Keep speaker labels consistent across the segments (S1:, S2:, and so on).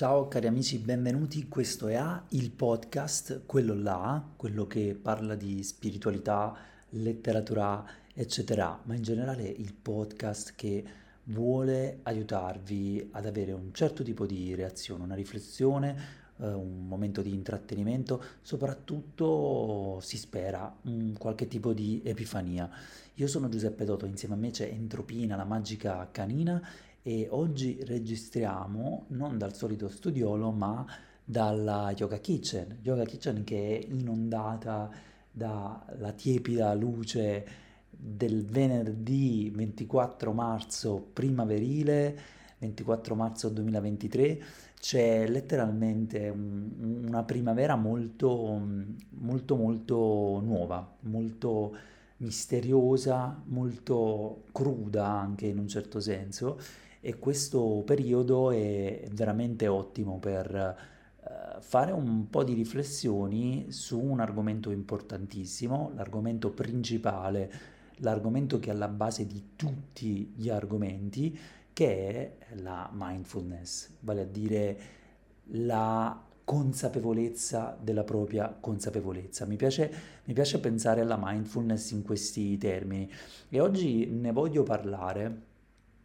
S1: Ciao cari amici, benvenuti. Questo è A, il podcast, quello là, quello che parla di spiritualità, letteratura, eccetera, ma in generale il podcast che vuole aiutarvi ad avere un certo tipo di reazione, una riflessione, eh, un momento di intrattenimento, soprattutto si spera un qualche tipo di epifania. Io sono Giuseppe Toto, insieme a me c'è Entropina, la magica canina e oggi registriamo non dal solito studiolo ma dalla Yoga Kitchen, Yoga Kitchen che è inondata dalla tiepida luce del venerdì 24 marzo primaverile, 24 marzo 2023, c'è letteralmente un, una primavera molto, molto, molto nuova, molto misteriosa, molto cruda anche in un certo senso e questo periodo è veramente ottimo per eh, fare un po' di riflessioni su un argomento importantissimo, l'argomento principale, l'argomento che è alla base di tutti gli argomenti, che è la mindfulness, vale a dire la consapevolezza della propria consapevolezza. Mi piace, mi piace pensare alla mindfulness in questi termini e oggi ne voglio parlare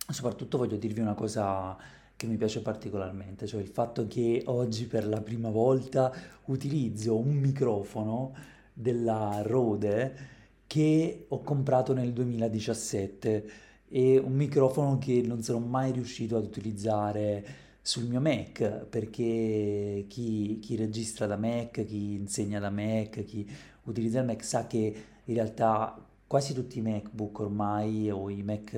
S1: Soprattutto voglio dirvi una cosa che mi piace particolarmente, cioè il fatto che oggi per la prima volta utilizzo un microfono della Rode che ho comprato nel 2017 e un microfono che non sono mai riuscito ad utilizzare sul mio Mac perché chi, chi registra da Mac, chi insegna da Mac, chi utilizza il Mac sa che in realtà quasi tutti i MacBook ormai o i Mac,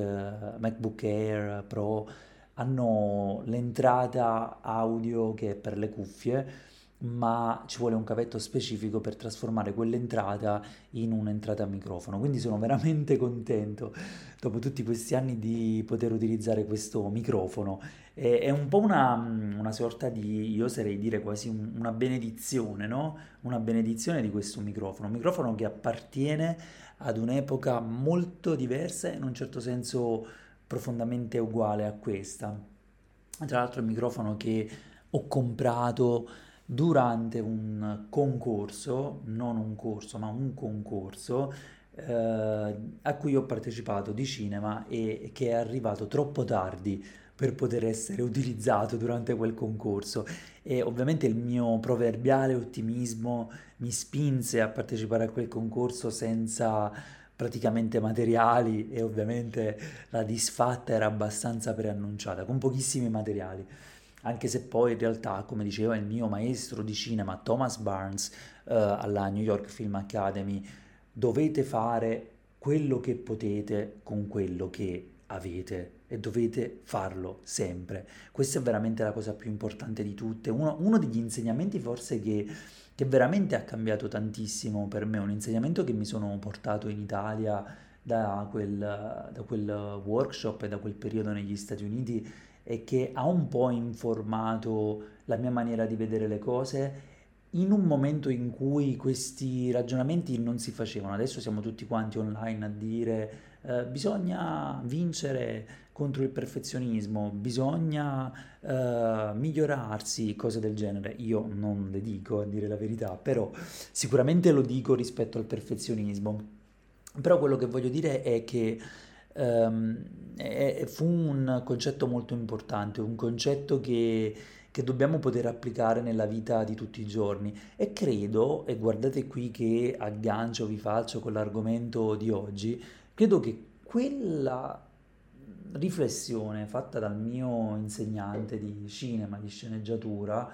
S1: MacBook Air Pro hanno l'entrata audio che è per le cuffie, ma ci vuole un cavetto specifico per trasformare quell'entrata in un'entrata a microfono. Quindi sono veramente contento dopo tutti questi anni di poter utilizzare questo microfono. È, è un po' una, una, sorta di, io oserei dire quasi un, una benedizione, no? Una benedizione di questo microfono. Un microfono che appartiene ad un'epoca molto diversa e in un certo senso profondamente uguale a questa. Tra l'altro il microfono che ho comprato durante un concorso, non un corso, ma un concorso eh, a cui ho partecipato di cinema e che è arrivato troppo tardi per poter essere utilizzato durante quel concorso e ovviamente il mio proverbiale ottimismo mi spinse a partecipare a quel concorso senza praticamente materiali e ovviamente la disfatta era abbastanza preannunciata, con pochissimi materiali. Anche se poi in realtà, come diceva il mio maestro di cinema Thomas Barnes eh, alla New York Film Academy, dovete fare quello che potete con quello che avete e dovete farlo sempre. Questa è veramente la cosa più importante di tutte. Uno, uno degli insegnamenti forse che, che, veramente ha cambiato tantissimo per me, un insegnamento che mi sono portato in Italia da quel, da quel workshop e da quel periodo negli Stati Uniti e che ha un po' informato la mia maniera di vedere le cose in un momento in cui questi ragionamenti non si facevano, adesso siamo tutti quanti online a dire eh, bisogna vincere contro il perfezionismo, bisogna eh, migliorarsi, cose del genere. Io non le dico a dire la verità, però sicuramente lo dico rispetto al perfezionismo. Però quello che voglio dire è che um, è, fu un concetto molto importante, un concetto che che dobbiamo poter applicare nella vita di tutti i giorni e credo, e guardate qui che aggancio vi faccio con l'argomento di oggi, credo che quella riflessione fatta dal mio insegnante di cinema, di sceneggiatura,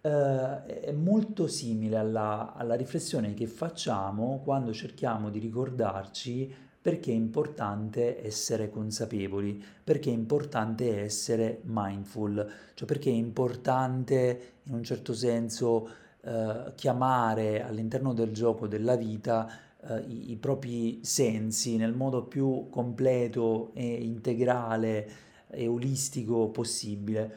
S1: eh, è molto simile alla, alla riflessione che facciamo quando cerchiamo di ricordarci perché è importante essere consapevoli, perché è importante essere mindful, cioè perché è importante in un certo senso eh, chiamare all'interno del gioco della vita eh, i, i, propri sensi nel modo più completo e integrale e olistico possibile,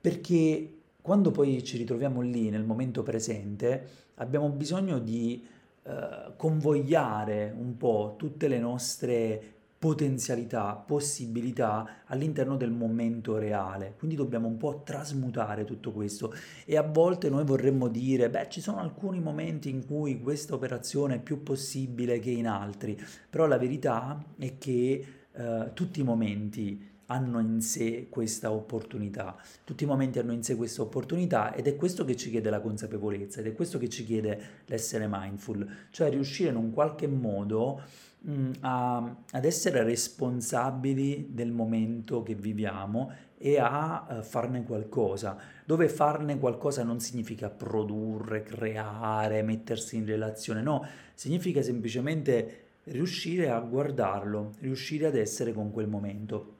S1: perché quando poi ci ritroviamo lì nel momento presente abbiamo bisogno di eh, convogliare un po' tutte le nostre potenzialità, possibilità all'interno del momento reale. Quindi dobbiamo un po' trasmutare tutto questo e a volte noi vorremmo dire, beh, ci sono alcuni momenti in cui questa operazione è più possibile che in altri, però la verità è che eh, tutti i momenti hanno in sé questa opportunità. Tutti i momenti hanno in sé questa opportunità ed è questo che ci chiede la consapevolezza ed è questo che ci chiede l'essere mindful, cioè riuscire in un qualche modo mm, a, ad essere responsabili del momento che viviamo e a uh, farne qualcosa, dove farne qualcosa non significa produrre, creare, mettersi in relazione, no, significa semplicemente riuscire a guardarlo, riuscire ad essere con quel momento.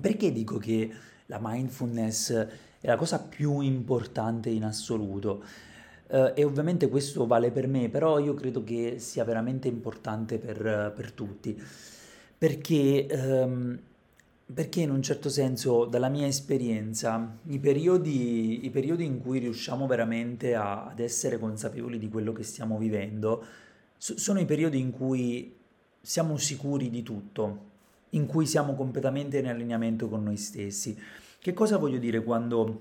S1: Perché dico che la mindfulness è la cosa più importante in assoluto? Uh, e ovviamente questo vale per me, però io credo che sia veramente importante per, per tutti, perché, um, perché, in un certo senso, dalla mia esperienza, i periodi, i periodi in cui riusciamo veramente a, ad essere consapevoli di quello che stiamo vivendo, so, sono i periodi in cui siamo sicuri di tutto, in cui siamo completamente in allineamento con noi stessi. Che cosa voglio dire quando,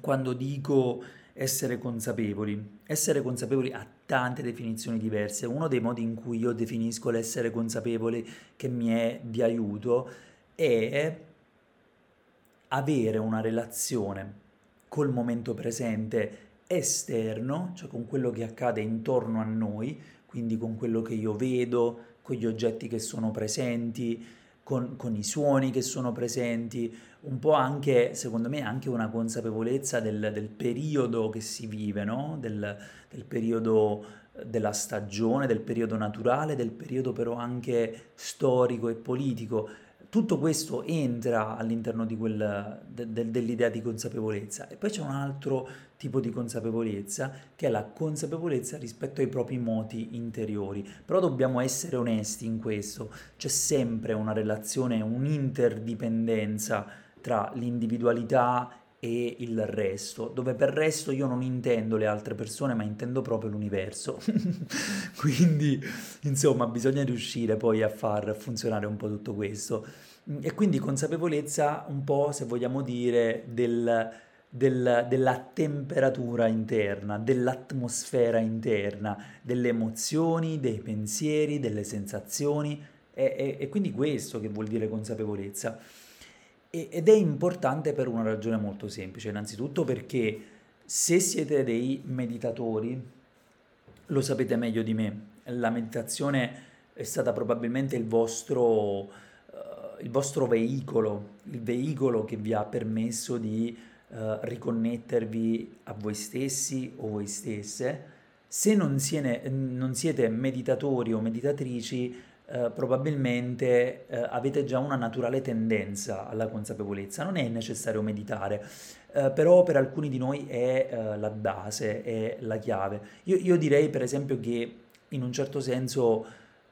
S1: quando dico essere consapevoli. Essere consapevoli ha tante definizioni diverse. Uno dei modi in cui io definisco l'essere consapevoli che mi è di aiuto è avere una relazione col momento presente esterno, cioè con quello che accade intorno a noi, quindi con quello che io vedo, con gli oggetti che sono presenti, con, con, i suoni che sono presenti, un po' anche, secondo me, anche una consapevolezza del, del periodo che si vive, no? del, del periodo della stagione, del periodo naturale, del periodo però anche storico e politico. Tutto questo entra all'interno quel, de, de, dell'idea di consapevolezza. E poi c'è un altro tipo di consapevolezza che è la consapevolezza rispetto ai propri moti interiori. Però dobbiamo essere onesti in questo. C'è sempre una relazione un'interdipendenza tra l'individualità e il resto, dove per resto io non intendo le altre persone, ma intendo proprio l'universo. quindi, insomma, bisogna riuscire poi a far funzionare un po' tutto questo. E quindi consapevolezza un po', se vogliamo dire, del, del, della temperatura interna, dell'atmosfera interna, delle emozioni, dei pensieri, delle sensazioni. E, quindi questo che vuol dire consapevolezza ed è importante per una ragione molto semplice, innanzitutto perché se siete dei meditatori, lo sapete meglio di me, la meditazione è stata probabilmente il vostro, uh, il vostro veicolo, il veicolo che vi ha permesso di uh, riconnettervi a voi stessi o voi stesse. Se non siete, non siete meditatori o meditatrici, eh, probabilmente eh, avete già una naturale tendenza alla consapevolezza, non è necessario meditare, eh, però per alcuni di noi è eh, la base, è la chiave. Io, io, direi per esempio che in un certo senso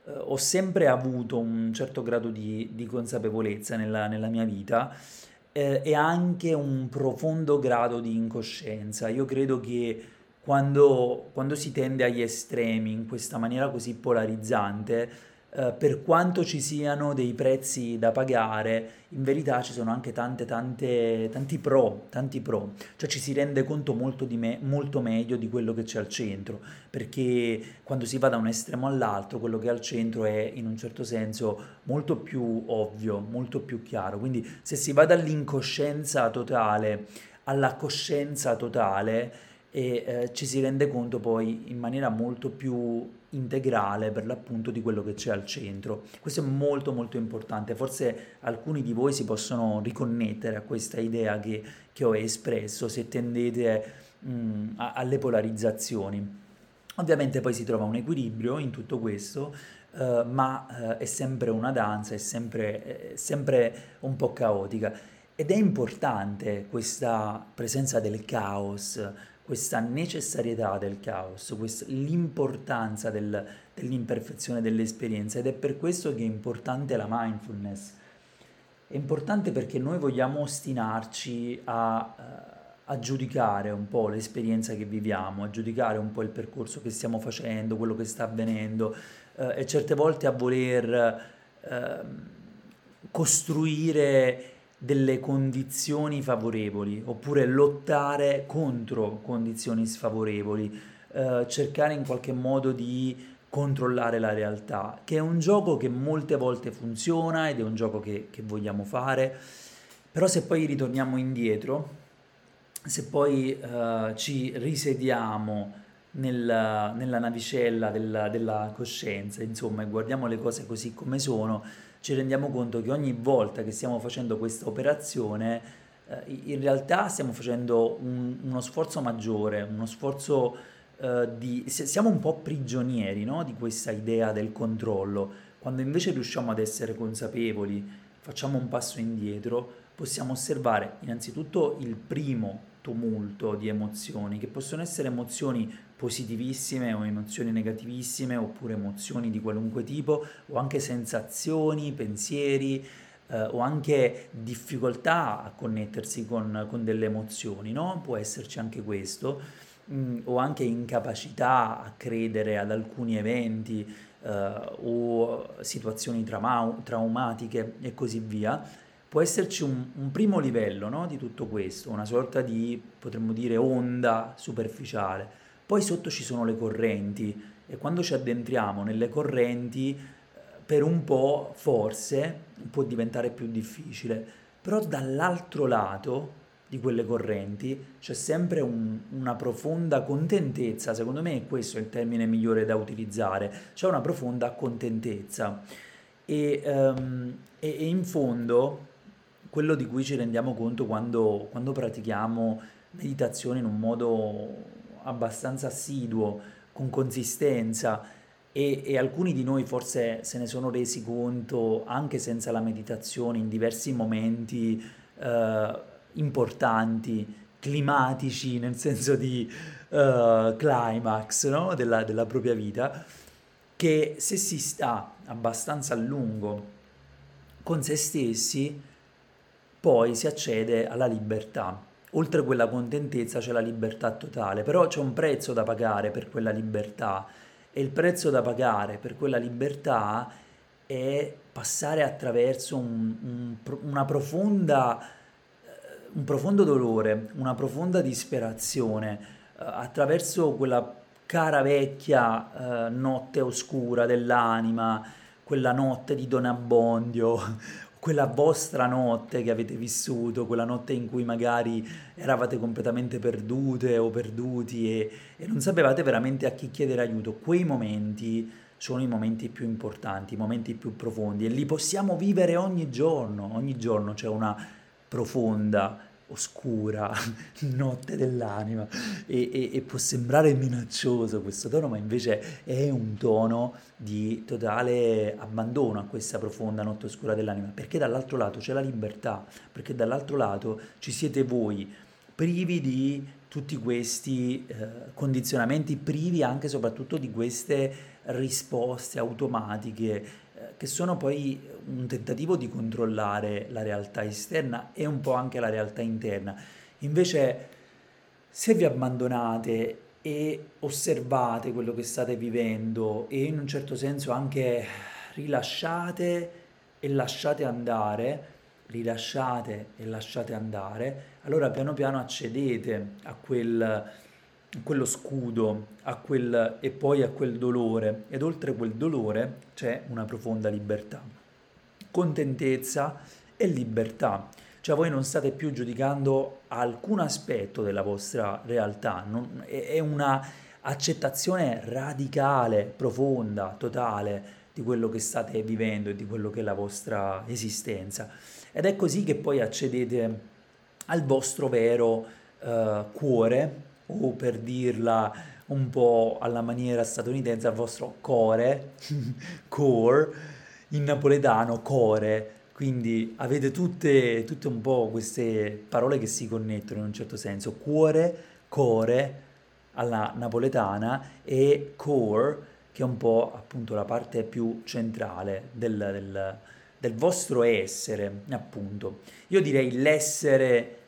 S1: eh, ho sempre avuto un certo grado di, di consapevolezza nella, nella, mia vita e anche un profondo grado di incoscienza. Io credo che quando, quando si tende agli estremi in questa maniera così polarizzante, eh, per quanto ci siano dei prezzi da pagare, in verità ci sono anche tante, tante, tanti pro, tanti pro, cioè ci si rende conto molto, me, molto meglio di quello che c'è al centro, perché quando si va da un estremo all'altro, quello che è al centro è in un certo senso molto più ovvio, molto più chiaro, quindi se si va dall'incoscienza totale alla coscienza totale, e eh, ci si rende conto poi in maniera molto più integrale per l'appunto di quello che c'è al centro. Questo è molto molto importante, forse alcuni di voi si possono riconnettere a questa idea che, che ho espresso se tendete mh, a, alle polarizzazioni. Ovviamente poi si trova un equilibrio in tutto questo, uh, ma uh, è sempre una danza, è sempre, è sempre un po' caotica. Ed è importante questa presenza del caos, questa necessarietà del caos, questa, l'importanza del, dell'imperfezione dell'esperienza ed è per questo che è importante la mindfulness. È importante perché noi vogliamo ostinarci a, eh, a giudicare un po' l'esperienza che viviamo, a giudicare un po' il percorso che stiamo facendo, quello che sta avvenendo eh, e certe volte a voler eh, costruire delle condizioni favorevoli oppure lottare contro condizioni sfavorevoli, eh, cercare in qualche modo di controllare la realtà, che è un gioco che molte volte funziona ed è un gioco che, che vogliamo fare, però se poi ritorniamo indietro, se poi eh, ci risediamo nella, nella navicella della, della coscienza, insomma, e guardiamo le cose così come sono, ci rendiamo conto che ogni volta che stiamo facendo questa operazione, eh, in realtà stiamo facendo un, uno sforzo maggiore, uno sforzo eh, di... siamo un po' prigionieri no? di questa idea del controllo, quando invece riusciamo ad essere consapevoli, facciamo un passo indietro, possiamo osservare innanzitutto il primo tumulto di emozioni, che possono essere emozioni positivissime o emozioni negativissime, oppure emozioni di qualunque tipo, o anche sensazioni, pensieri, eh, o anche difficoltà a connettersi con, con delle emozioni, no? Può esserci anche questo, mh, mm, o anche incapacità a credere ad alcuni eventi eh, o situazioni trauma- traumatiche e così via può esserci un, un primo livello no, di tutto questo, una sorta di, potremmo dire, onda superficiale. Poi sotto ci sono le correnti e quando ci addentriamo nelle correnti, eh, per un po' forse può diventare più difficile, però dall'altro lato di quelle correnti c'è sempre un, una profonda contentezza, secondo me questo è il termine migliore da utilizzare, c'è una profonda contentezza. E, um, e, e in fondo quello di cui ci rendiamo conto quando, quando pratichiamo meditazione in un modo abbastanza assiduo, con consistenza e, e, alcuni di noi forse se ne sono resi conto anche senza la meditazione in diversi momenti eh, importanti, climatici, nel senso di uh, climax no? della, della propria vita, che se si sta abbastanza a lungo con se stessi, poi si accede alla libertà. Oltre quella contentezza c'è la libertà totale, però c'è un prezzo da pagare per quella libertà. E il prezzo da pagare per quella libertà è passare attraverso un, un, una profonda, eh, un profondo dolore, una profonda disperazione, eh, attraverso quella cara vecchia eh, notte oscura dell'anima, quella notte di Don Abbondio, quella vostra notte che avete vissuto, quella notte in cui magari eravate completamente perdute o perduti e, e non sapevate veramente a chi chiedere aiuto, quei momenti sono i momenti più importanti, i momenti più profondi e li possiamo vivere ogni giorno, ogni giorno c'è una profonda oscura, notte dell'anima e, e, e, può sembrare minaccioso questo tono, ma invece è un tono di totale abbandono a questa profonda notte oscura dell'anima, perché dall'altro lato c'è la libertà, perché dall'altro lato ci siete voi, privi di tutti questi eh, condizionamenti, privi anche e soprattutto di queste risposte automatiche che sono poi un tentativo di controllare la realtà esterna e un po' anche la realtà interna. Invece, se vi abbandonate e osservate quello che state vivendo e in un certo senso anche rilasciate e lasciate andare, rilasciate e lasciate andare, allora piano piano accedete a quel quello scudo a quel, e poi a quel dolore ed oltre quel dolore c'è una profonda libertà, contentezza e libertà. Cioè voi non state più giudicando alcun aspetto della vostra realtà, non, è, è una accettazione radicale, profonda, totale di quello che state vivendo e di quello che è la vostra esistenza. Ed è così che poi accedete al vostro vero uh, cuore, o per dirla un po' alla maniera statunitense, al vostro core, core, in napoletano core, quindi avete tutte, tutte un po' queste parole che si connettono in un certo senso, cuore, core alla napoletana e core che è un po' appunto la parte più centrale del, del, del vostro essere, appunto. Io direi l'essere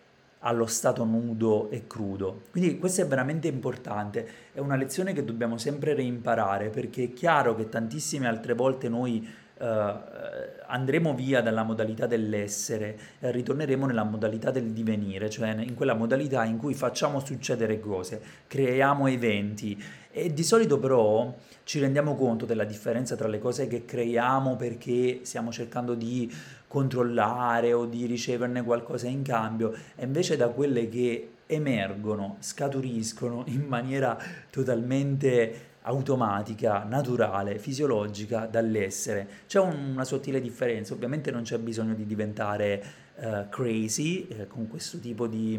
S1: allo stato nudo e crudo. Quindi questo è veramente importante, è una lezione che dobbiamo sempre reimparare perché è chiaro che tantissime altre volte noi andremo via dalla modalità dell'essere e ritorneremo nella modalità del divenire, cioè in quella modalità in cui facciamo succedere cose, creiamo eventi. E di solito però ci rendiamo conto della differenza tra le cose che creiamo perché stiamo cercando di controllare o di riceverne qualcosa in cambio e invece da quelle che emergono, scaturiscono in maniera totalmente automatica, naturale, fisiologica dall'essere. C'è un, una sottile differenza, ovviamente non c'è bisogno di diventare uh, crazy uh, con questo tipo di,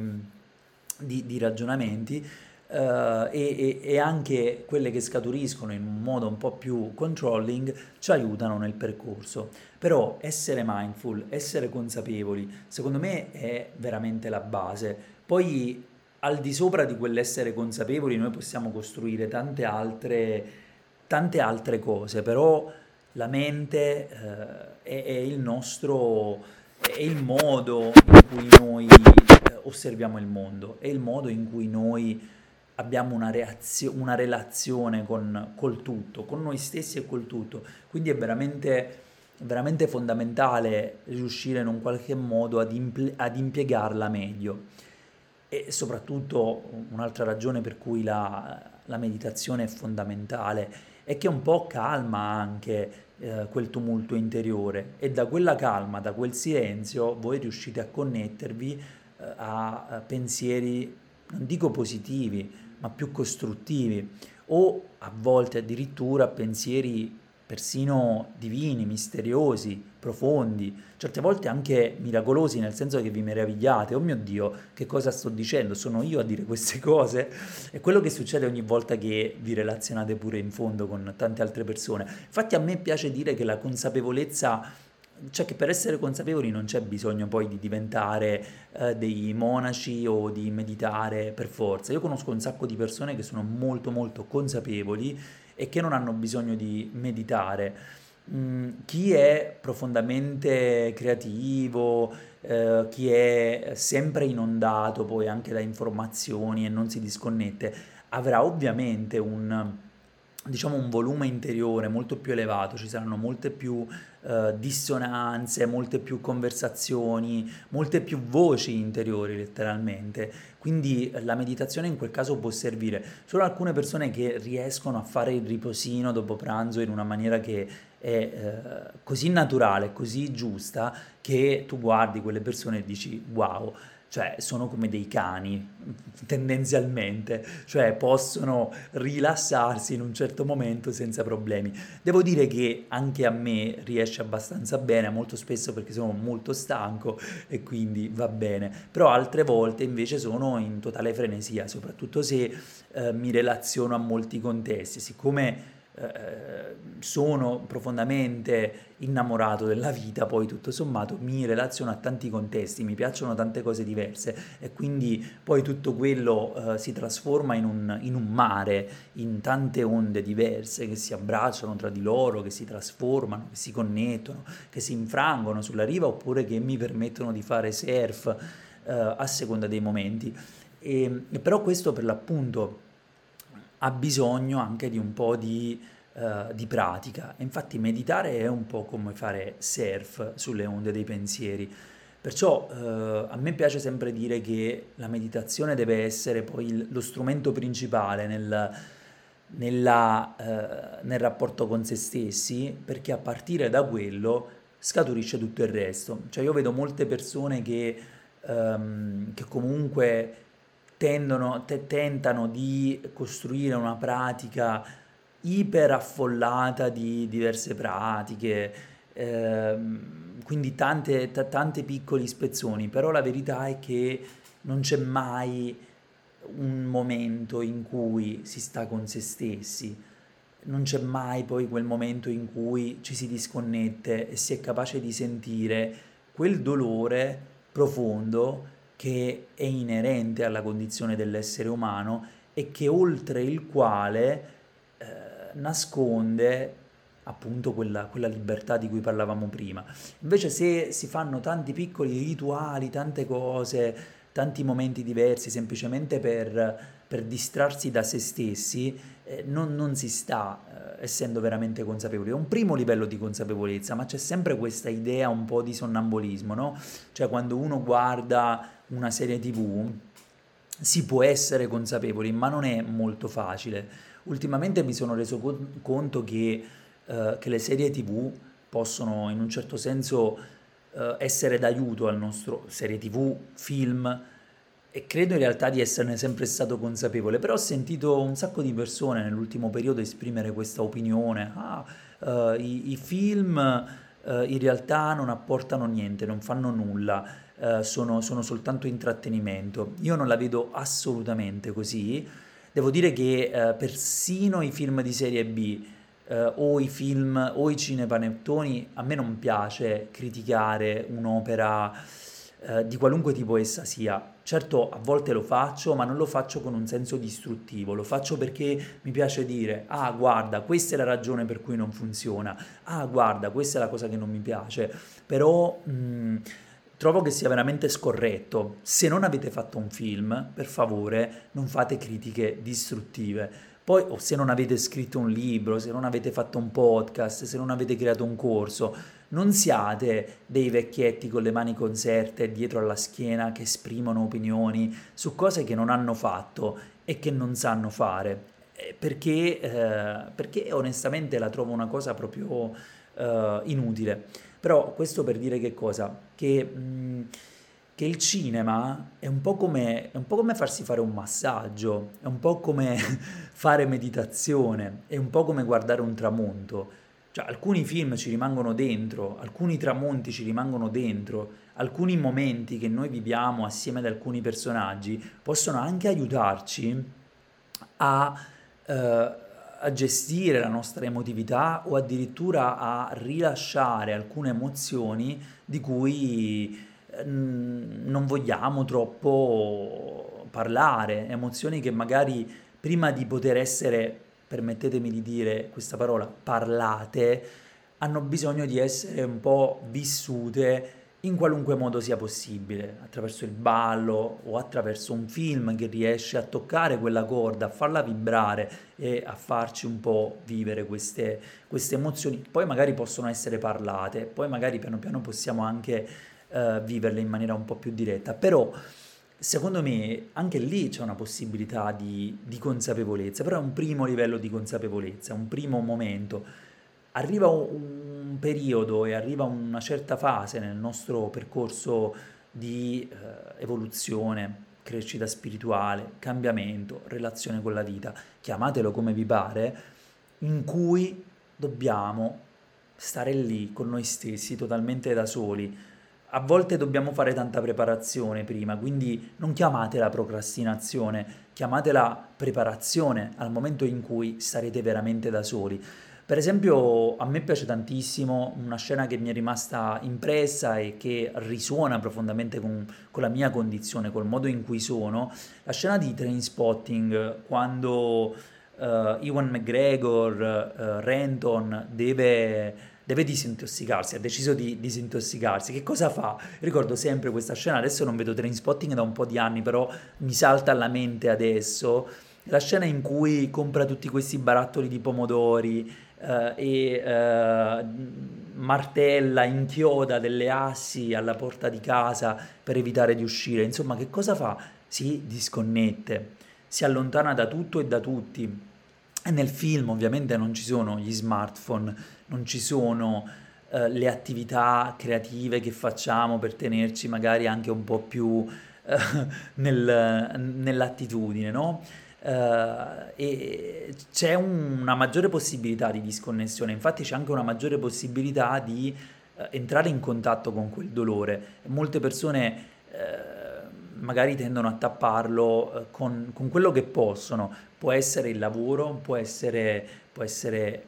S1: di, di ragionamenti, Uh, e, e, anche quelle che scaturiscono in un modo un po' più controlling ci aiutano nel percorso. Però essere mindful, essere consapevoli, secondo me è veramente la base. Poi al di sopra di quell'essere consapevoli noi possiamo costruire tante altre, tante altre cose, però la mente uh, è, è, il nostro, è il modo in cui noi eh, osserviamo il mondo, è il modo in cui noi abbiamo una, reazio- una relazione con, col tutto, con noi stessi e col tutto. Quindi è veramente, veramente fondamentale riuscire in un qualche modo ad, impl- ad, impiegarla meglio. E soprattutto un'altra ragione per cui la, la meditazione è fondamentale è che un po' calma anche eh, quel tumulto interiore. E da quella calma, da quel silenzio, voi riuscite a connettervi eh, a, pensieri, non dico positivi, ma più costruttivi o a volte addirittura pensieri persino divini, misteriosi, profondi, certe volte anche miracolosi, nel senso che vi meravigliate, oh mio Dio, che cosa sto dicendo? Sono io a dire queste cose? È quello che succede ogni volta che vi relazionate pure in fondo con tante altre persone. Infatti a me piace dire che la consapevolezza cioè che per essere consapevoli non c'è bisogno poi di diventare eh, dei monaci o di meditare per forza. Io conosco un sacco di persone che sono molto molto consapevoli e che non hanno bisogno di meditare. Mm, chi è profondamente creativo, eh, chi è sempre inondato poi anche da informazioni e non si disconnette, avrà ovviamente un diciamo un volume interiore molto più elevato, ci saranno molte più uh, dissonanze, molte più conversazioni, molte più voci interiori letteralmente. Quindi la meditazione in quel caso può servire solo alcune persone che riescono a fare il riposino dopo pranzo in una maniera che è uh, così naturale, così giusta che tu guardi quelle persone e dici wow cioè sono come dei cani tendenzialmente, cioè possono rilassarsi in un certo momento senza problemi. Devo dire che anche a me riesce abbastanza bene, molto spesso perché sono molto stanco e quindi va bene, però altre volte invece sono in totale frenesia, soprattutto se eh, mi relaziono a molti contesti, siccome eh, sono profondamente innamorato della vita, poi tutto sommato mi relaziono a tanti contesti, mi piacciono tante cose diverse e quindi poi tutto quello eh, si trasforma in un, in un, mare, in tante onde diverse che si abbracciano tra di loro, che si trasformano, che si connettono, che si infrangono sulla riva oppure che mi permettono di fare surf eh, a seconda dei momenti. E, però questo per l'appunto ha bisogno anche di un po' di, uh, di pratica. Infatti meditare è un po' come fare surf sulle onde dei pensieri. Perciò uh, a me piace sempre dire che la meditazione deve essere poi il, lo strumento principale nel, nella, uh, nel rapporto con se stessi, perché a partire da quello scaturisce tutto il resto. Cioè io vedo molte persone che, um, che comunque tendono, te, tentano di costruire una pratica iper affollata di diverse pratiche, ehm, quindi tante, t- tante piccoli spezzoni, però la verità è che non c'è mai un momento in cui si sta con se stessi, non c'è mai poi quel momento in cui ci si disconnette e si è capace di sentire quel dolore profondo che è inerente alla condizione dell'essere umano e che oltre il quale eh, nasconde appunto quella, quella, libertà di cui parlavamo prima. Invece se si fanno tanti piccoli rituali, tante cose, tanti momenti diversi semplicemente per, per distrarsi da se stessi, eh, non, non, si sta eh, essendo veramente consapevoli. È un primo livello di consapevolezza, ma c'è sempre questa idea un po' di sonnambulismo, no? Cioè quando uno guarda una serie tv si può essere consapevoli, ma non è molto facile. Ultimamente mi sono reso conto che, eh, che le serie tv possono in un certo senso eh, essere d'aiuto al nostro serie tv, film e credo in realtà di esserne sempre stato consapevole, però ho sentito un sacco di persone nell'ultimo periodo esprimere questa opinione, ah, uh, i, i, film uh, in realtà non apportano niente, non fanno nulla, uh, sono, sono soltanto intrattenimento. Io non la vedo assolutamente così, devo dire che persino i film di serie B, o i film o i cinepanettoni, a me non piace criticare un'opera eh, di qualunque tipo essa sia. Certo, a volte lo faccio, ma non lo faccio con un senso distruttivo, lo faccio perché mi piace dire, ah guarda, questa è la ragione per cui non funziona, ah guarda, questa è la cosa che non mi piace, però mh, mm, trovo che sia veramente scorretto. Se non avete fatto un film, per favore, non fate critiche distruttive poi, o se non avete scritto un libro, se non avete fatto un podcast, se non avete creato un corso, non siate dei vecchietti con le mani conserte dietro alla schiena che esprimono opinioni su cose che non hanno fatto e che non sanno fare. Eh, perché, eh, perché onestamente la trovo una cosa proprio eh, inutile. Però questo per dire che cosa? Che... Mh, che il cinema è un, come, è un po' come, farsi fare un massaggio, è un po' come fare meditazione, è un po' come guardare un tramonto. Cioè, alcuni film ci rimangono dentro, alcuni tramonti ci rimangono dentro, alcuni momenti che noi viviamo assieme ad alcuni personaggi possono anche aiutarci a, eh, a gestire la nostra emotività o addirittura a rilasciare alcune emozioni di cui non vogliamo troppo parlare, emozioni che magari prima di poter essere, permettetemi di dire questa parola, parlate, hanno bisogno di essere un po' vissute in qualunque modo sia possibile, attraverso il ballo o attraverso un film che riesce a toccare quella corda, a farla vibrare e a farci un po' vivere queste, queste emozioni. Poi magari possono essere parlate, poi magari piano piano possiamo anche uh, viverle in maniera un po' più diretta, però secondo me anche lì c'è una possibilità di, di consapevolezza, però è un primo livello di consapevolezza, un primo momento. Arriva un periodo e arriva una certa fase nel nostro percorso di uh, evoluzione, crescita spirituale, cambiamento, relazione con la vita, chiamatelo come vi pare, in cui dobbiamo stare lì con noi stessi, totalmente da soli, a volte dobbiamo fare tanta preparazione prima, quindi non chiamatela procrastinazione, chiamatela preparazione al momento in cui sarete veramente da soli. Per esempio, a me piace tantissimo una scena che mi è rimasta impressa e che risuona profondamente con, con la mia condizione, col modo in cui sono, la scena di Train Spotting, quando uh, Ewan McGregor, uh, Renton deve deve disintossicarsi, ha deciso di disintossicarsi. Che cosa fa? Ricordo sempre questa scena, adesso non vedo train spotting da un po' di anni, però mi salta alla mente adesso. La scena in cui compra tutti questi barattoli di pomodori eh, e eh, martella, inchioda delle assi alla porta di casa per evitare di uscire. Insomma, che cosa fa? Si disconnette, si allontana da tutto e da tutti. E nel film ovviamente non ci sono gli smartphone, non ci sono eh, le attività creative che facciamo per tenerci magari anche un po' più eh, nel, nell'attitudine, no? Uh, e c'è una maggiore possibilità di disconnessione, infatti c'è anche una maggiore possibilità di uh, entrare in contatto con quel dolore. Molte persone uh, magari tendono a tapparlo con, con, quello che possono, può essere il lavoro, può essere, può essere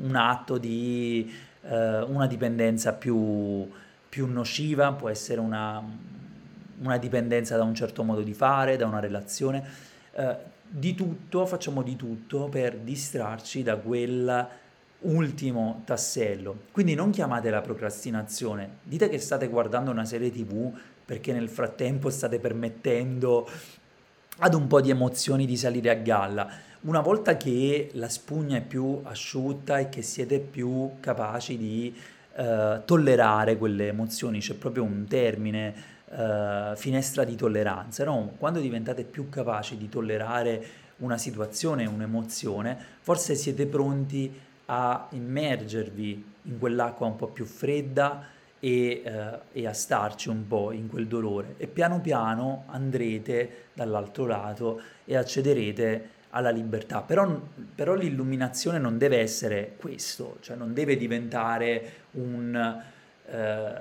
S1: un atto di eh, una dipendenza più, più, nociva, può essere una, una, dipendenza da un certo modo di fare, da una relazione. Eh, di tutto, facciamo di tutto per distrarci da quel ultimo tassello. Quindi non chiamate la procrastinazione, dite che state guardando una serie tv perché nel frattempo state permettendo ad un po' di emozioni di salire a galla. Una volta che la spugna è più asciutta e che siete più capaci di eh, tollerare quelle emozioni, c'è proprio un termine, eh, finestra di tolleranza, no? Quando diventate più capaci di tollerare una situazione, un'emozione, forse siete pronti a immergervi in quell'acqua un po' più fredda e, eh, e, a starci un po' in quel dolore e piano piano andrete dall'altro lato e accederete alla libertà. Però, però l'illuminazione non deve essere questo, cioè non deve diventare un, eh,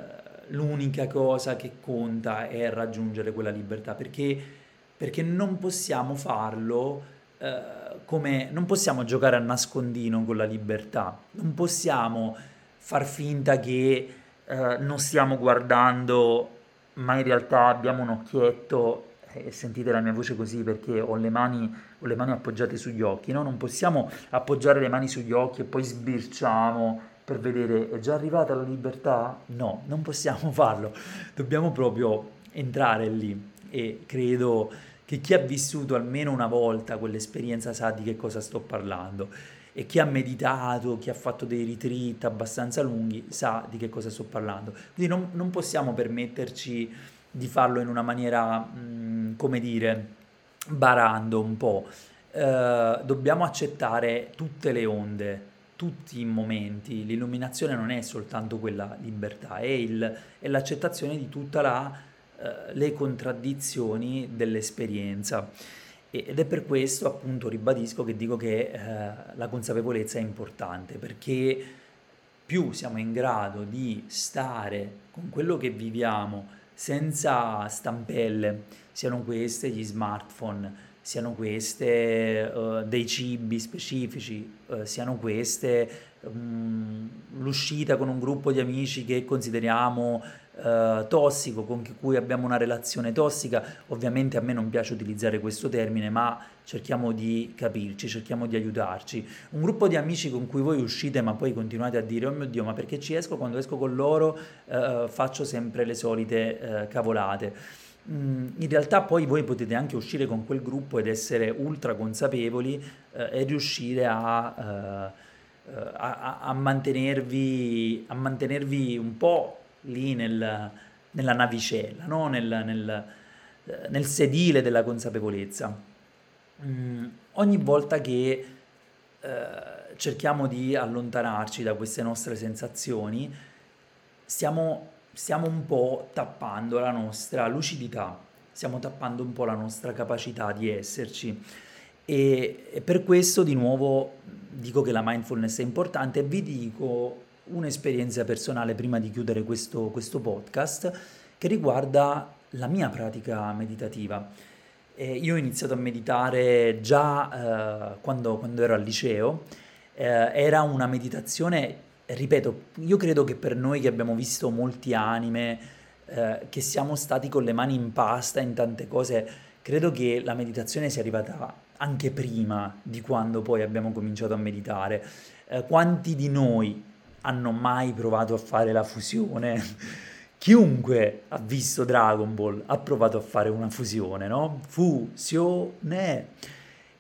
S1: l'unica cosa che conta è raggiungere quella libertà, perché, perché non possiamo farlo eh, come non possiamo giocare a nascondino con la libertà, non possiamo far finta che eh, non stiamo guardando, ma in realtà abbiamo un occhietto e sentite la mia voce così perché ho le mani, ho le mani appoggiate sugli occhi, no? Non possiamo appoggiare le mani sugli occhi e poi sbirciamo per vedere è già arrivata la libertà? No, non possiamo farlo, dobbiamo proprio entrare lì e credo che chi ha vissuto almeno una volta quell'esperienza sa di che cosa sto parlando e chi ha meditato, chi ha fatto dei retreat abbastanza lunghi sa di che cosa sto parlando. Quindi non, non possiamo permetterci di farlo in una maniera, mh, mm, come dire, barando un po'. Uh, dobbiamo accettare tutte le onde, tutti i momenti. L'illuminazione non è soltanto quella libertà, è, il, è l'accettazione di tutte uh, le contraddizioni dell'esperienza. Ed è per questo, appunto, ribadisco che dico che uh, la consapevolezza è importante, perché più siamo in grado di stare con quello che viviamo, senza stampelle, siano queste gli smartphone, siano queste uh, dei cibi specifici, uh, siano queste um, l'uscita con un gruppo di amici che consideriamo uh, tossico, con cui abbiamo una relazione tossica. Ovviamente a me non piace utilizzare questo termine, ma cerchiamo di capirci, cerchiamo di aiutarci. Un gruppo di amici con cui voi uscite ma poi continuate a dire oh mio Dio ma perché ci esco quando esco con loro eh, faccio sempre le solite eh, cavolate. Mm, in realtà poi voi potete anche uscire con quel gruppo ed essere ultra consapevoli eh, e riuscire a, eh, a, a, mantenervi, a mantenervi un po' lì nel, nella navicella, no? nel, nel, eh, nel sedile della consapevolezza mm, ogni volta che eh, cerchiamo di allontanarci da queste nostre sensazioni, stiamo, stiamo un po' tappando la nostra lucidità, stiamo tappando un po' la nostra capacità di esserci. E, e per questo di nuovo dico che la mindfulness è importante e vi dico un'esperienza personale prima di chiudere questo, questo podcast che riguarda la mia pratica meditativa. Eh, io ho iniziato a meditare già eh, quando, quando, ero al liceo, eh, era una meditazione, ripeto, io credo che per noi che abbiamo visto molti anime, eh, che siamo stati con le mani in pasta in tante cose, credo che la meditazione sia arrivata anche prima di quando poi abbiamo cominciato a meditare. Eh, quanti di noi hanno mai provato a fare la fusione? Chiunque ha visto Dragon Ball ha provato a fare una fusione, no? Fusione.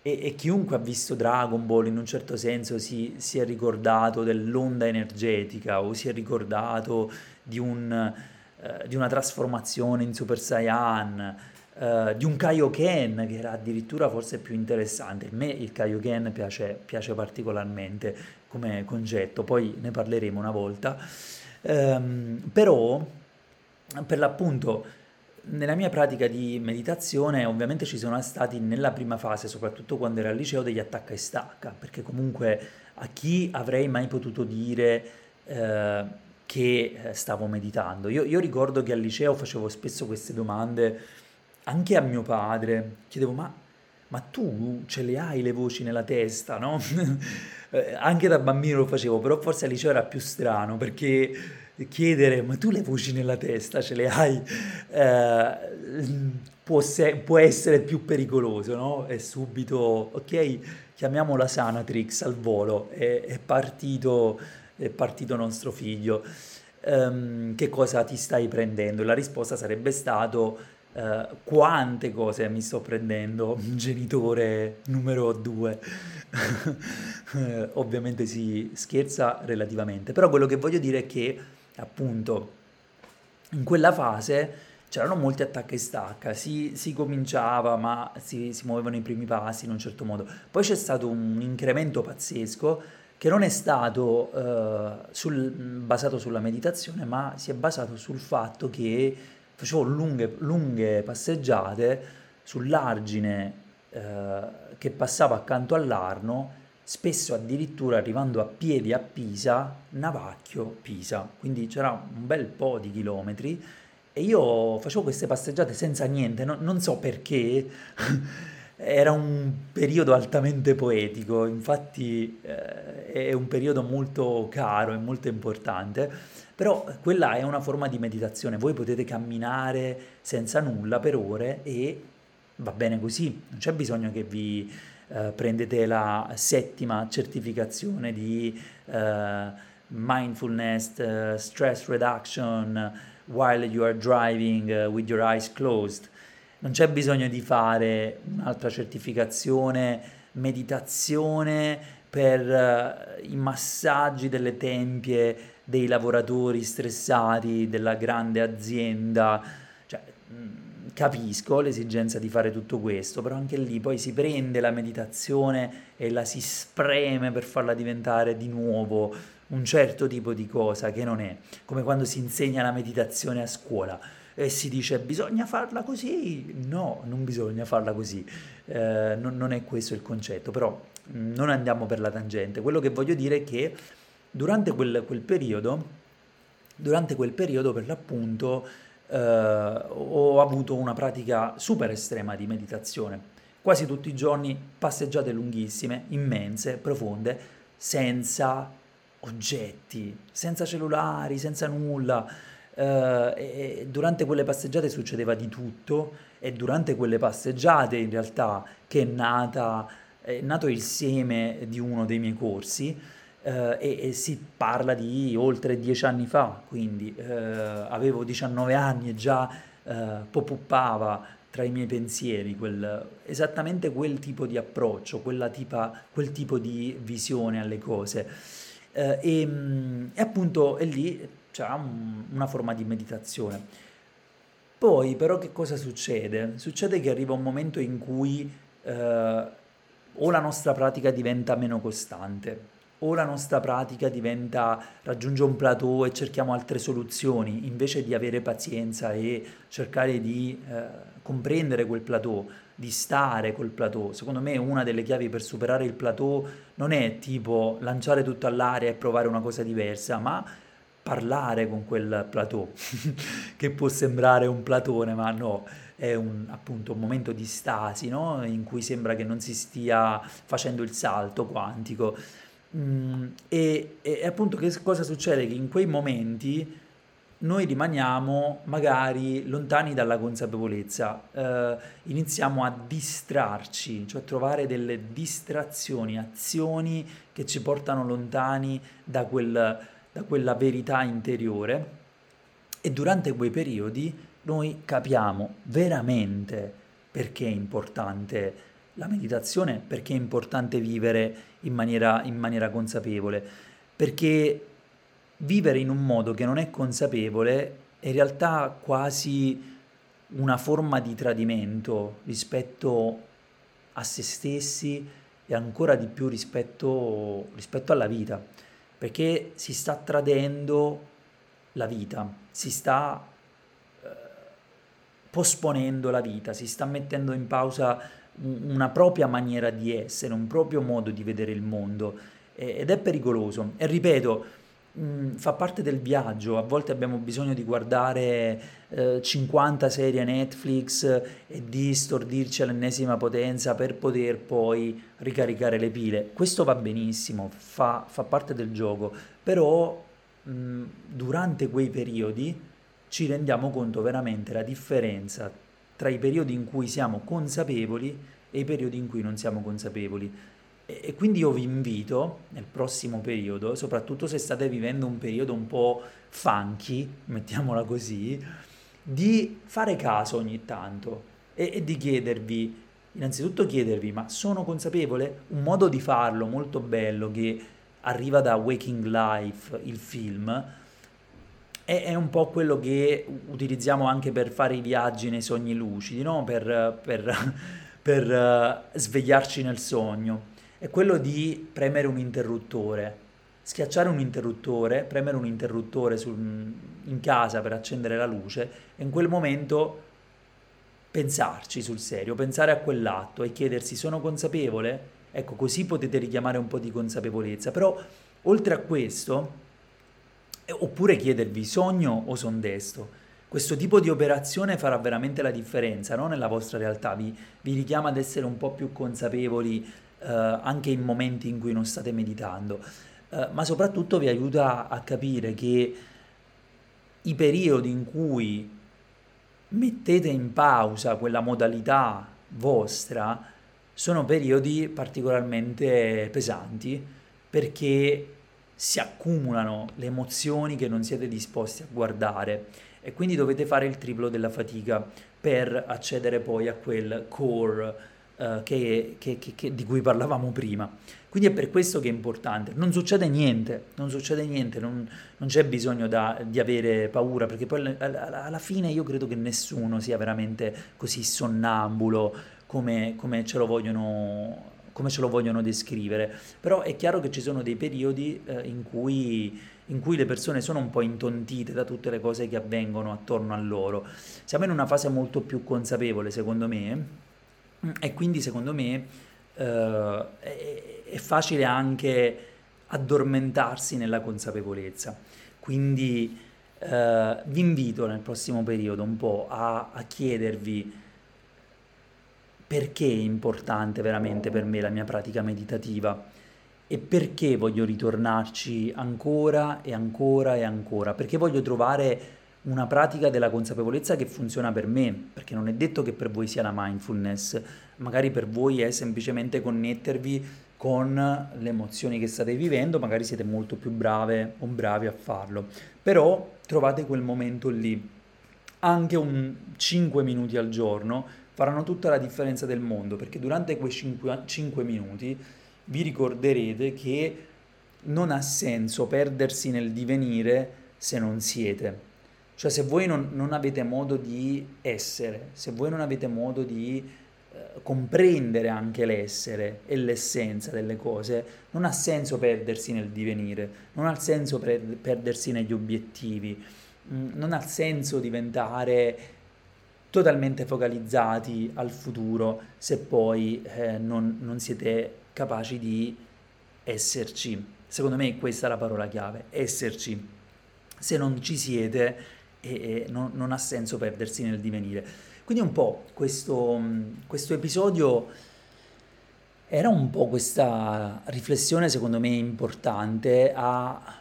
S1: E, e chiunque ha visto Dragon Ball in un certo senso si, si, è ricordato dell'onda energetica o si è ricordato di, un, eh, di una trasformazione in Super Saiyan, eh, di un Kaioken che era addirittura forse più interessante. A me il Kaioken piace, piace particolarmente come concetto, poi ne parleremo una volta. Um, però per l'appunto nella mia pratica di meditazione ovviamente ci sono stati nella prima fase, soprattutto quando ero al liceo, degli attacca e stacca, perché comunque a chi avrei mai potuto dire eh, che eh, stavo meditando? Io, io, ricordo che al liceo facevo spesso queste domande anche a mio padre, chiedevo ma, ma tu ce le hai le voci nella testa, no? Eh, anche da bambino lo facevo, però forse al liceo era più strano perché chiedere ma tu le voci nella testa ce le hai eh, può, se- può, essere più pericoloso no? e subito ok chiamiamo la Sanatrix al volo è, è, partito, è partito nostro figlio ehm, che cosa ti stai prendendo? La risposta sarebbe stato eh, quante cose mi sto prendendo, genitore numero due. eh, ovviamente si scherza relativamente, però quello che voglio dire è che appunto in quella fase c'erano molti attacca e stacca, si, si cominciava ma si, si, muovevano i primi passi in un certo modo. Poi c'è stato un incremento pazzesco che non è stato eh, sul, basato sulla meditazione ma si è basato sul fatto che facevo lunghe, lunghe passeggiate sull'argine eh, che passava accanto all'Arno spesso addirittura arrivando a piedi a Pisa, Navacchio, Pisa, quindi c'era un bel po' di chilometri. E io facevo queste passeggiate senza niente, no, non so perché, era un periodo altamente poetico, infatti eh, è un periodo molto caro e molto importante, però quella è una forma di meditazione, voi potete camminare senza nulla per ore e va bene così, non c'è bisogno che vi eh, prendete la settima certificazione di eh, mindfulness, uh, stress reduction while you are driving uh, with your eyes closed. Non c'è bisogno di fare un'altra certificazione, meditazione per uh, i massaggi delle tempie dei lavoratori stressati della grande azienda. Cioè, capisco l'esigenza di fare tutto questo, però anche lì poi si prende la meditazione e la si spreme per farla diventare di nuovo un certo tipo di cosa che non è, come quando si insegna la meditazione a scuola e si dice bisogna farla così, no, non bisogna farla così, eh, non, non, è questo il concetto, però non andiamo per la tangente, quello che voglio dire è che durante quel, quel periodo, durante quel periodo per l'appunto, eh, ho avuto una pratica super estrema di meditazione. Quasi tutti i giorni passeggiate lunghissime, immense, profonde, senza oggetti, senza cellulari, senza nulla. Eh, durante quelle passeggiate succedeva di tutto e durante quelle passeggiate in realtà che è, nata, è nato il seme di uno dei miei corsi eh, e, e, si parla di oltre dieci anni fa, quindi eh, avevo 19 anni e già eh, popuppava tra i miei pensieri quel, esattamente quel tipo di approccio, tipa, quel tipo di visione alle cose. Eh, e, mm, e, appunto è lì c'è un, una forma di meditazione. Poi però che cosa succede? Succede che arriva un momento in cui eh, o la nostra pratica diventa meno costante, o la nostra pratica diventa, raggiunge un plateau e cerchiamo altre soluzioni, invece di avere pazienza e cercare di eh, comprendere quel plateau, di stare col plateau. Secondo me una delle chiavi per superare il plateau non è tipo lanciare tutto all'aria e provare una cosa diversa, ma parlare con quel plateau, che può sembrare un platone, ma no, è un, appunto un momento di stasi, no? in cui sembra che non si stia facendo il salto quantico. Mm, e, e, appunto che cosa succede? Che in quei momenti noi rimaniamo magari lontani dalla consapevolezza, eh, iniziamo a distrarci, cioè a trovare delle distrazioni, azioni che ci portano lontani da, quel, da quella verità interiore e durante quei periodi noi capiamo veramente perché è importante la meditazione, perché è importante vivere in maniera, in maniera consapevole, perché vivere in un modo che non è consapevole è in realtà quasi una forma di tradimento rispetto a se stessi e ancora di più rispetto, rispetto alla vita, perché si sta tradendo la vita, si sta eh, posponendo la vita, si sta mettendo in pausa una propria maniera di essere, un proprio modo di vedere il mondo ed è pericoloso. E ripeto, mh, fa parte del viaggio, a volte abbiamo bisogno di guardare eh, 50 serie Netflix e di stordirci all'ennesima potenza per poter poi ricaricare le pile. Questo va benissimo, fa, fa parte del gioco, però mh, durante quei periodi ci rendiamo conto veramente la differenza tra i periodi in cui siamo consapevoli e i periodi in cui non siamo consapevoli. E, e quindi io vi invito nel prossimo periodo, soprattutto se state vivendo un periodo un po' funky, mettiamola così, di fare caso ogni tanto e, e di chiedervi, innanzitutto chiedervi, ma sono consapevole? Un modo di farlo molto bello che arriva da Waking Life, il film, è, è, un po' quello che utilizziamo anche per fare i viaggi nei sogni lucidi, no? per, per, per uh, svegliarci nel sogno. È quello di premere un interruttore, schiacciare un interruttore, premere un interruttore sul, in casa per accendere la luce e in quel momento pensarci sul serio, pensare a quell'atto e chiedersi sono consapevole? Ecco, così potete richiamare un po' di consapevolezza. Però oltre a questo oppure chiedervi sogno o son desto. Questo tipo di operazione farà veramente la differenza no? nella vostra realtà, vi, vi, richiama ad essere un po' più consapevoli eh, anche in momenti in cui non state meditando, eh, ma soprattutto vi aiuta a capire che i periodi in cui mettete in pausa quella modalità vostra sono periodi particolarmente pesanti perché si accumulano le emozioni che non siete disposti a guardare e quindi dovete fare il triplo della fatica per accedere poi a quel core uh, che, che, che, di cui parlavamo prima. Quindi è per questo che è importante. Non succede niente, non succede niente, non, non c'è bisogno da, di avere paura, perché poi alla, alla, fine io credo che nessuno sia veramente così sonnambulo come, come ce lo vogliono come ce lo vogliono descrivere, però è chiaro che ci sono dei periodi eh, in, cui, in cui le persone sono un po' intontite da tutte le cose che avvengono attorno a loro. Siamo in una fase molto più consapevole, secondo me, e quindi secondo me eh, è, è facile anche addormentarsi nella consapevolezza. Quindi eh, vi invito nel prossimo periodo un po' a, a chiedervi perché è importante veramente per me la mia pratica meditativa e perché voglio ritornarci ancora e ancora e ancora, perché voglio trovare una pratica della consapevolezza che funziona per me, perché non è detto che per voi sia la mindfulness, magari per voi è semplicemente connettervi con le emozioni che state vivendo, magari siete molto più brave o bravi a farlo, però trovate quel momento lì, anche un 5 minuti al giorno faranno tutta la differenza del mondo, perché durante quei 5, 5 minuti vi ricorderete che non ha senso perdersi nel divenire se non siete. Cioè se voi non, non avete modo di essere, se voi non avete modo di eh, comprendere anche l'essere e l'essenza delle cose, non ha senso perdersi nel divenire, non ha senso per, perdersi negli obiettivi, mh, mm, non ha senso diventare totalmente focalizzati al futuro se poi eh, non, non siete capaci di esserci. Secondo me questa è la parola chiave, esserci. Se non ci siete e, non, non, ha senso perdersi nel divenire. Quindi un po' questo, questo episodio era un po' questa riflessione secondo me importante a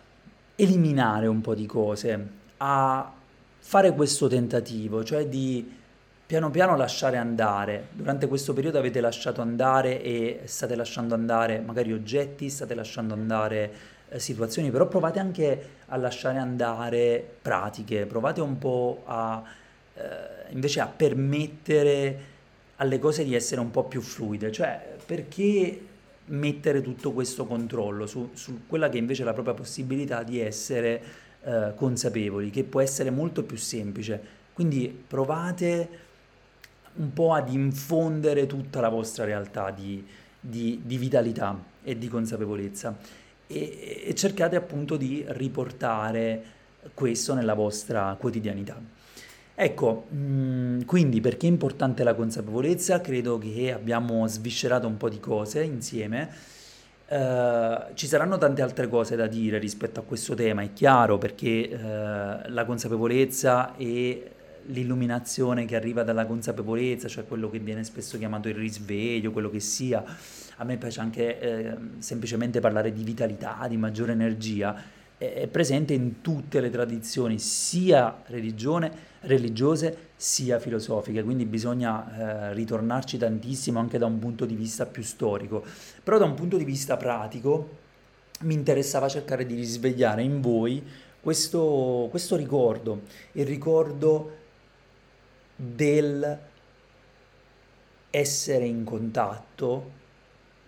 S1: eliminare un po' di cose, a fare questo tentativo, cioè di piano piano lasciare andare. Durante questo periodo avete lasciato andare e state lasciando andare magari oggetti, state lasciando andare eh, situazioni, però provate anche a lasciare andare pratiche, provate un po' a eh, invece a permettere alle cose di essere un po' più fluide, cioè perché mettere tutto questo controllo su, su quella che invece è la propria possibilità di essere eh, consapevoli, che può essere molto più semplice. Quindi provate un po' ad infondere tutta la vostra realtà di, di, di vitalità e di consapevolezza e, e cercate appunto di riportare questo nella vostra quotidianità. Ecco, mm, quindi perché è importante la consapevolezza? Credo che abbiamo sviscerato un po' di cose insieme. Uh, ci saranno tante altre cose da dire rispetto a questo tema, è chiaro, perché uh, la consapevolezza e l'illuminazione che arriva dalla consapevolezza, cioè quello che viene spesso chiamato il risveglio, quello che sia. A me piace anche eh, semplicemente parlare di vitalità, di maggiore energia. È presente in tutte le tradizioni, sia religiose sia filosofiche, quindi bisogna eh, ritornarci tantissimo anche da un punto di vista più storico. Però da un punto di vista pratico mi interessava cercare di risvegliare in voi questo, questo ricordo, il ricordo del essere in contatto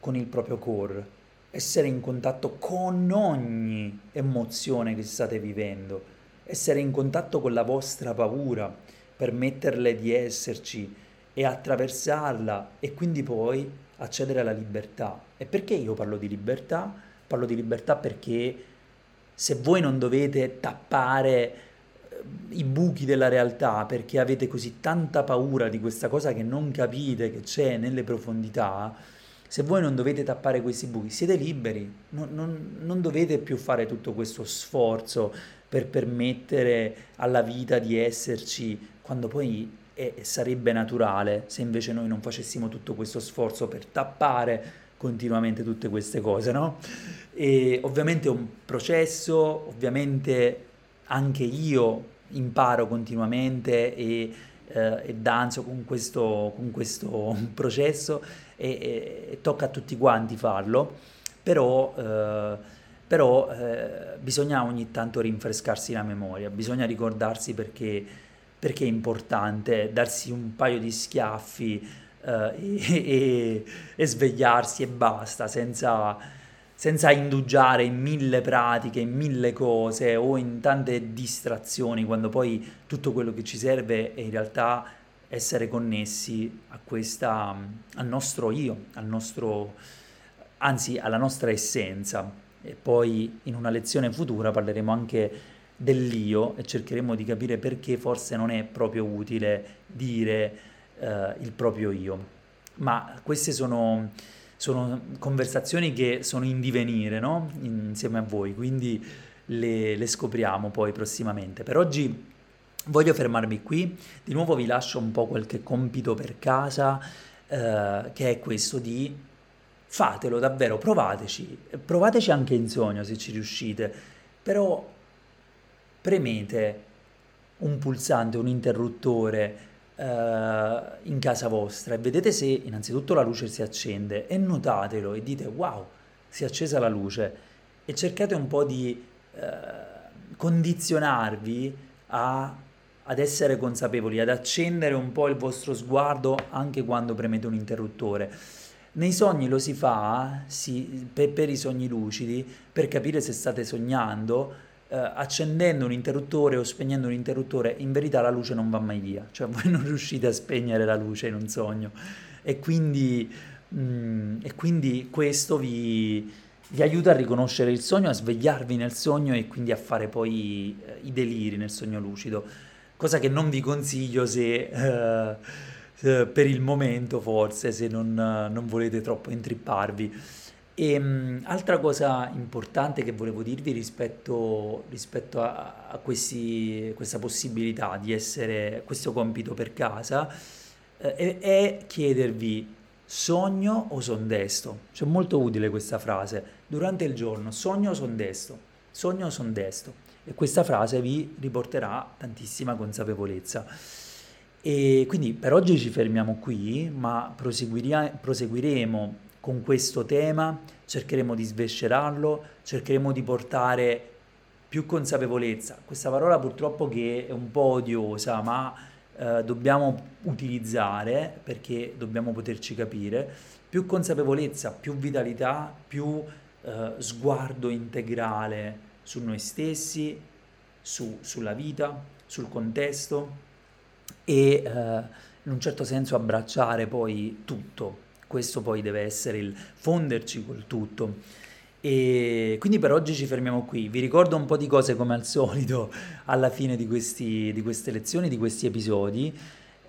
S1: con il proprio core, essere in contatto con ogni emozione che state vivendo, essere in contatto con la vostra paura, permetterle di esserci e attraversarla e quindi poi accedere alla libertà. E perché io parlo di libertà? Parlo di libertà perché se voi non dovete tappare i buchi della realtà perché avete così tanta paura di questa cosa che non capite che c'è nelle profondità, se voi non dovete tappare questi buchi, siete liberi, non, non, non dovete più fare tutto questo sforzo per permettere alla vita di esserci quando poi è, sarebbe naturale se invece noi non facessimo tutto questo sforzo per tappare continuamente tutte queste cose, no? E ovviamente è un processo, ovviamente anche io imparo continuamente e, eh, e danzo con questo, con questo processo e, e, e, tocca a tutti quanti farlo, però, eh, però eh, bisogna ogni tanto rinfrescarsi la memoria, bisogna ricordarsi perché, perché è importante darsi un paio di schiaffi uh, e, e, svegliarsi e basta, senza, senza indugiare in mille pratiche, in mille cose o in tante distrazioni, quando poi tutto quello che ci serve è in realtà essere connessi a questa, al nostro io, al nostro, anzi alla nostra essenza. E poi in una lezione futura parleremo anche dell'io e cercheremo di capire perché forse non è proprio utile dire eh, il proprio io. Ma queste sono, sono, conversazioni che sono in divenire no? insieme a voi, quindi le, le scopriamo poi prossimamente. Per oggi voglio fermarmi qui, di nuovo vi lascio un po' qualche compito per casa, eh, che è questo di fatelo davvero, provateci, provateci anche in sogno se ci riuscite, però premete un pulsante, un interruttore, eh, in casa vostra e vedete se innanzitutto la luce si accende e notatelo e dite wow, si è accesa la luce e cercate un po' di eh, condizionarvi a, ad essere consapevoli, ad accendere un po' il vostro sguardo anche quando premete un interruttore. Nei sogni lo si fa si, per, per i sogni lucidi, per capire se state sognando, eh, accendendo un interruttore o spegnendo un interruttore, in verità la luce non va mai via, cioè voi non riuscite a spegnere la luce in un sogno. E quindi, mh, mm, e quindi questo vi, vi, aiuta a riconoscere il sogno, a svegliarvi nel sogno e quindi a fare poi eh, i deliri nel sogno lucido, cosa che non vi consiglio se... Eh, per il momento forse se non, non volete troppo intripparvi e um, altra cosa importante che volevo dirvi rispetto, rispetto a, a questi, questa possibilità di essere questo compito per casa eh, è, chiedervi sogno o son desto. Cioè molto utile questa frase. Durante il giorno sogno o son desto, sogno o son desto. E questa frase vi riporterà tantissima consapevolezza. E quindi per oggi ci fermiamo qui, ma proseguiremo con questo tema, cercheremo di svescerarlo, cercheremo di portare più consapevolezza. Questa parola purtroppo che è un po' odiosa, ma eh, dobbiamo utilizzare perché dobbiamo poterci capire, più consapevolezza, più vitalità, più eh, sguardo integrale su noi stessi, su, sulla vita, sul contesto e eh, in un certo senso abbracciare poi tutto, questo poi deve essere il fonderci col tutto. E quindi per oggi ci fermiamo qui. Vi ricordo un po' di cose come al solito alla fine di, questi, di queste lezioni, di questi episodi.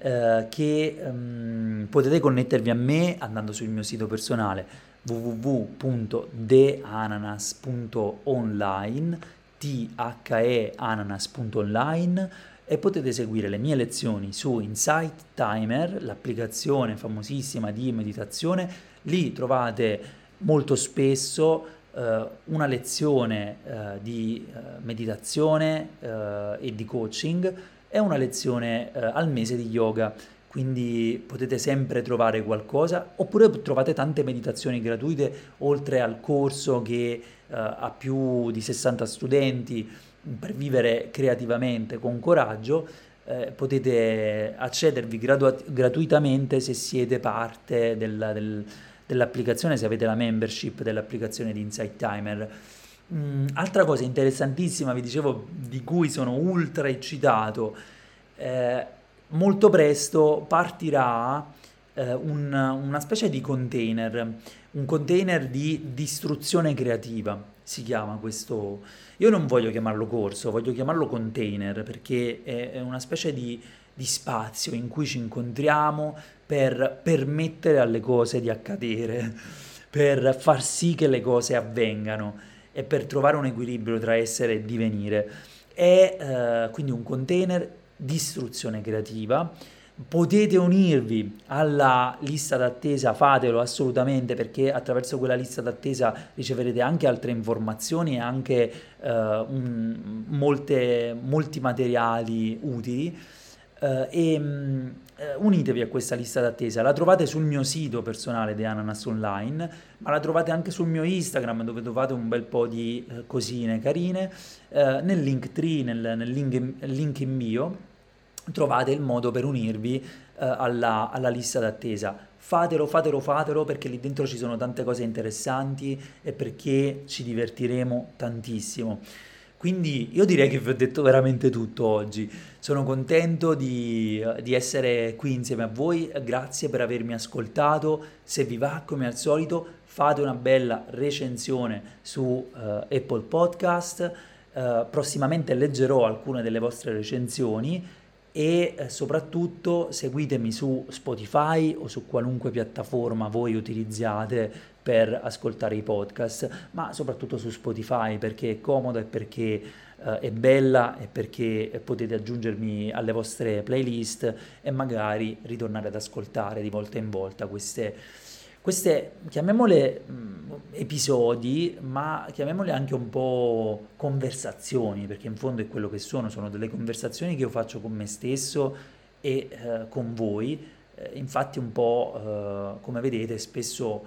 S1: Eh, che um, potete connettervi a me andando sul mio sito personale www.deananas.online theananas.online e potete seguire le mie lezioni su Insight Timer, l'applicazione famosissima di meditazione. Lì trovate molto spesso eh, una lezione eh, di eh, meditazione eh, e di coaching e una lezione eh, al mese di yoga. Quindi potete sempre trovare qualcosa, oppure trovate tante meditazioni gratuite oltre al corso che ha più di 60 studenti per vivere creativamente con coraggio, eh, potete accedervi gradu- gratuitamente se siete parte del, del, dell'applicazione, se avete la membership dell'applicazione di Insight Timer. Mm, altra cosa interessantissima, vi dicevo, di cui sono ultra eccitato, eh, molto presto partirà eh, un, una specie di container, un container di distruzione creativa, si chiama questo. Io non voglio chiamarlo corso, voglio chiamarlo container perché è, una specie di, di spazio in cui ci incontriamo per permettere alle cose di accadere, per far sì che le cose avvengano e per trovare un equilibrio tra essere e divenire. È eh, quindi un container di istruzione creativa. Potete unirvi alla lista d'attesa, fatelo assolutamente perché attraverso quella lista d'attesa riceverete anche altre informazioni e anche eh, un, molte, molti materiali utili. Uh, e um, uh, unitevi a questa lista d'attesa, la trovate sul mio sito personale di Ananas Online, ma la trovate anche sul mio Instagram dove trovate un bel po' di uh, cosine carine, nel link tree, nel, nel link, link, in bio, trovate il modo per unirvi alla, alla lista d'attesa. Fatelo, fatelo, fatelo perché lì dentro ci sono tante cose interessanti e perché ci divertiremo tantissimo. Quindi io direi che vi ho detto veramente tutto oggi. Sono contento di, di, essere qui insieme a voi, grazie per avermi ascoltato. Se vi va, come al solito, fate una bella recensione su uh, Apple Podcast. Uh, prossimamente leggerò alcune delle vostre recensioni e eh, soprattutto seguitemi su Spotify o su qualunque piattaforma voi utilizziate per ascoltare i podcast, ma soprattutto su Spotify perché è comoda e perché eh, è bella e perché potete aggiungermi alle vostre playlist e magari ritornare ad ascoltare di volta in volta queste queste, chiamiamole mh, episodi, ma chiamiamole anche un po' conversazioni, perché in fondo è quello che sono, sono delle conversazioni che io faccio con me stesso e eh, con voi. Eh, infatti un po', eh, come vedete, spesso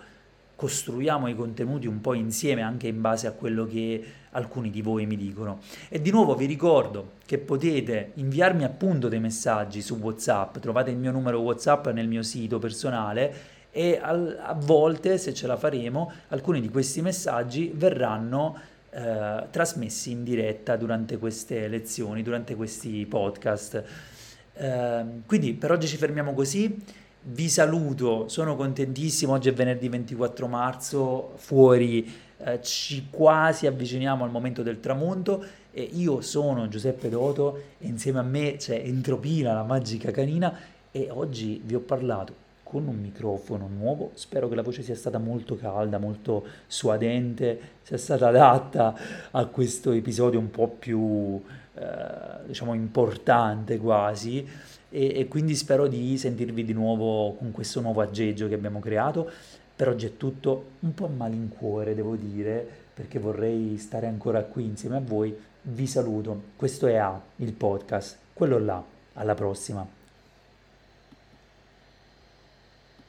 S1: costruiamo i contenuti un po' insieme anche in base a quello che alcuni di voi mi dicono. E di nuovo vi ricordo che potete inviarmi appunto dei messaggi su WhatsApp, trovate il mio numero WhatsApp nel mio sito personale e al, a volte, se ce la faremo, alcuni di questi messaggi verranno eh, trasmessi in diretta durante queste lezioni, durante questi podcast. Eh, quindi per oggi ci fermiamo così. Vi saluto, sono contentissimo. Oggi è venerdì 24 marzo, fuori eh, ci quasi avviciniamo al momento del tramonto. E io sono Giuseppe Doto e insieme a me c'è Entropina, la magica canina, e oggi vi ho parlato con un microfono nuovo. Spero che la voce sia stata molto calda, molto suadente, sia stata adatta a questo episodio un po' più, eh, diciamo, importante quasi. E, e quindi spero di sentirvi di nuovo con questo nuovo aggeggio che abbiamo creato. Per oggi è tutto un po' a malincuore, devo dire, perché vorrei stare ancora qui insieme a voi. Vi saluto. Questo è A, il podcast. Quello là. Alla prossima.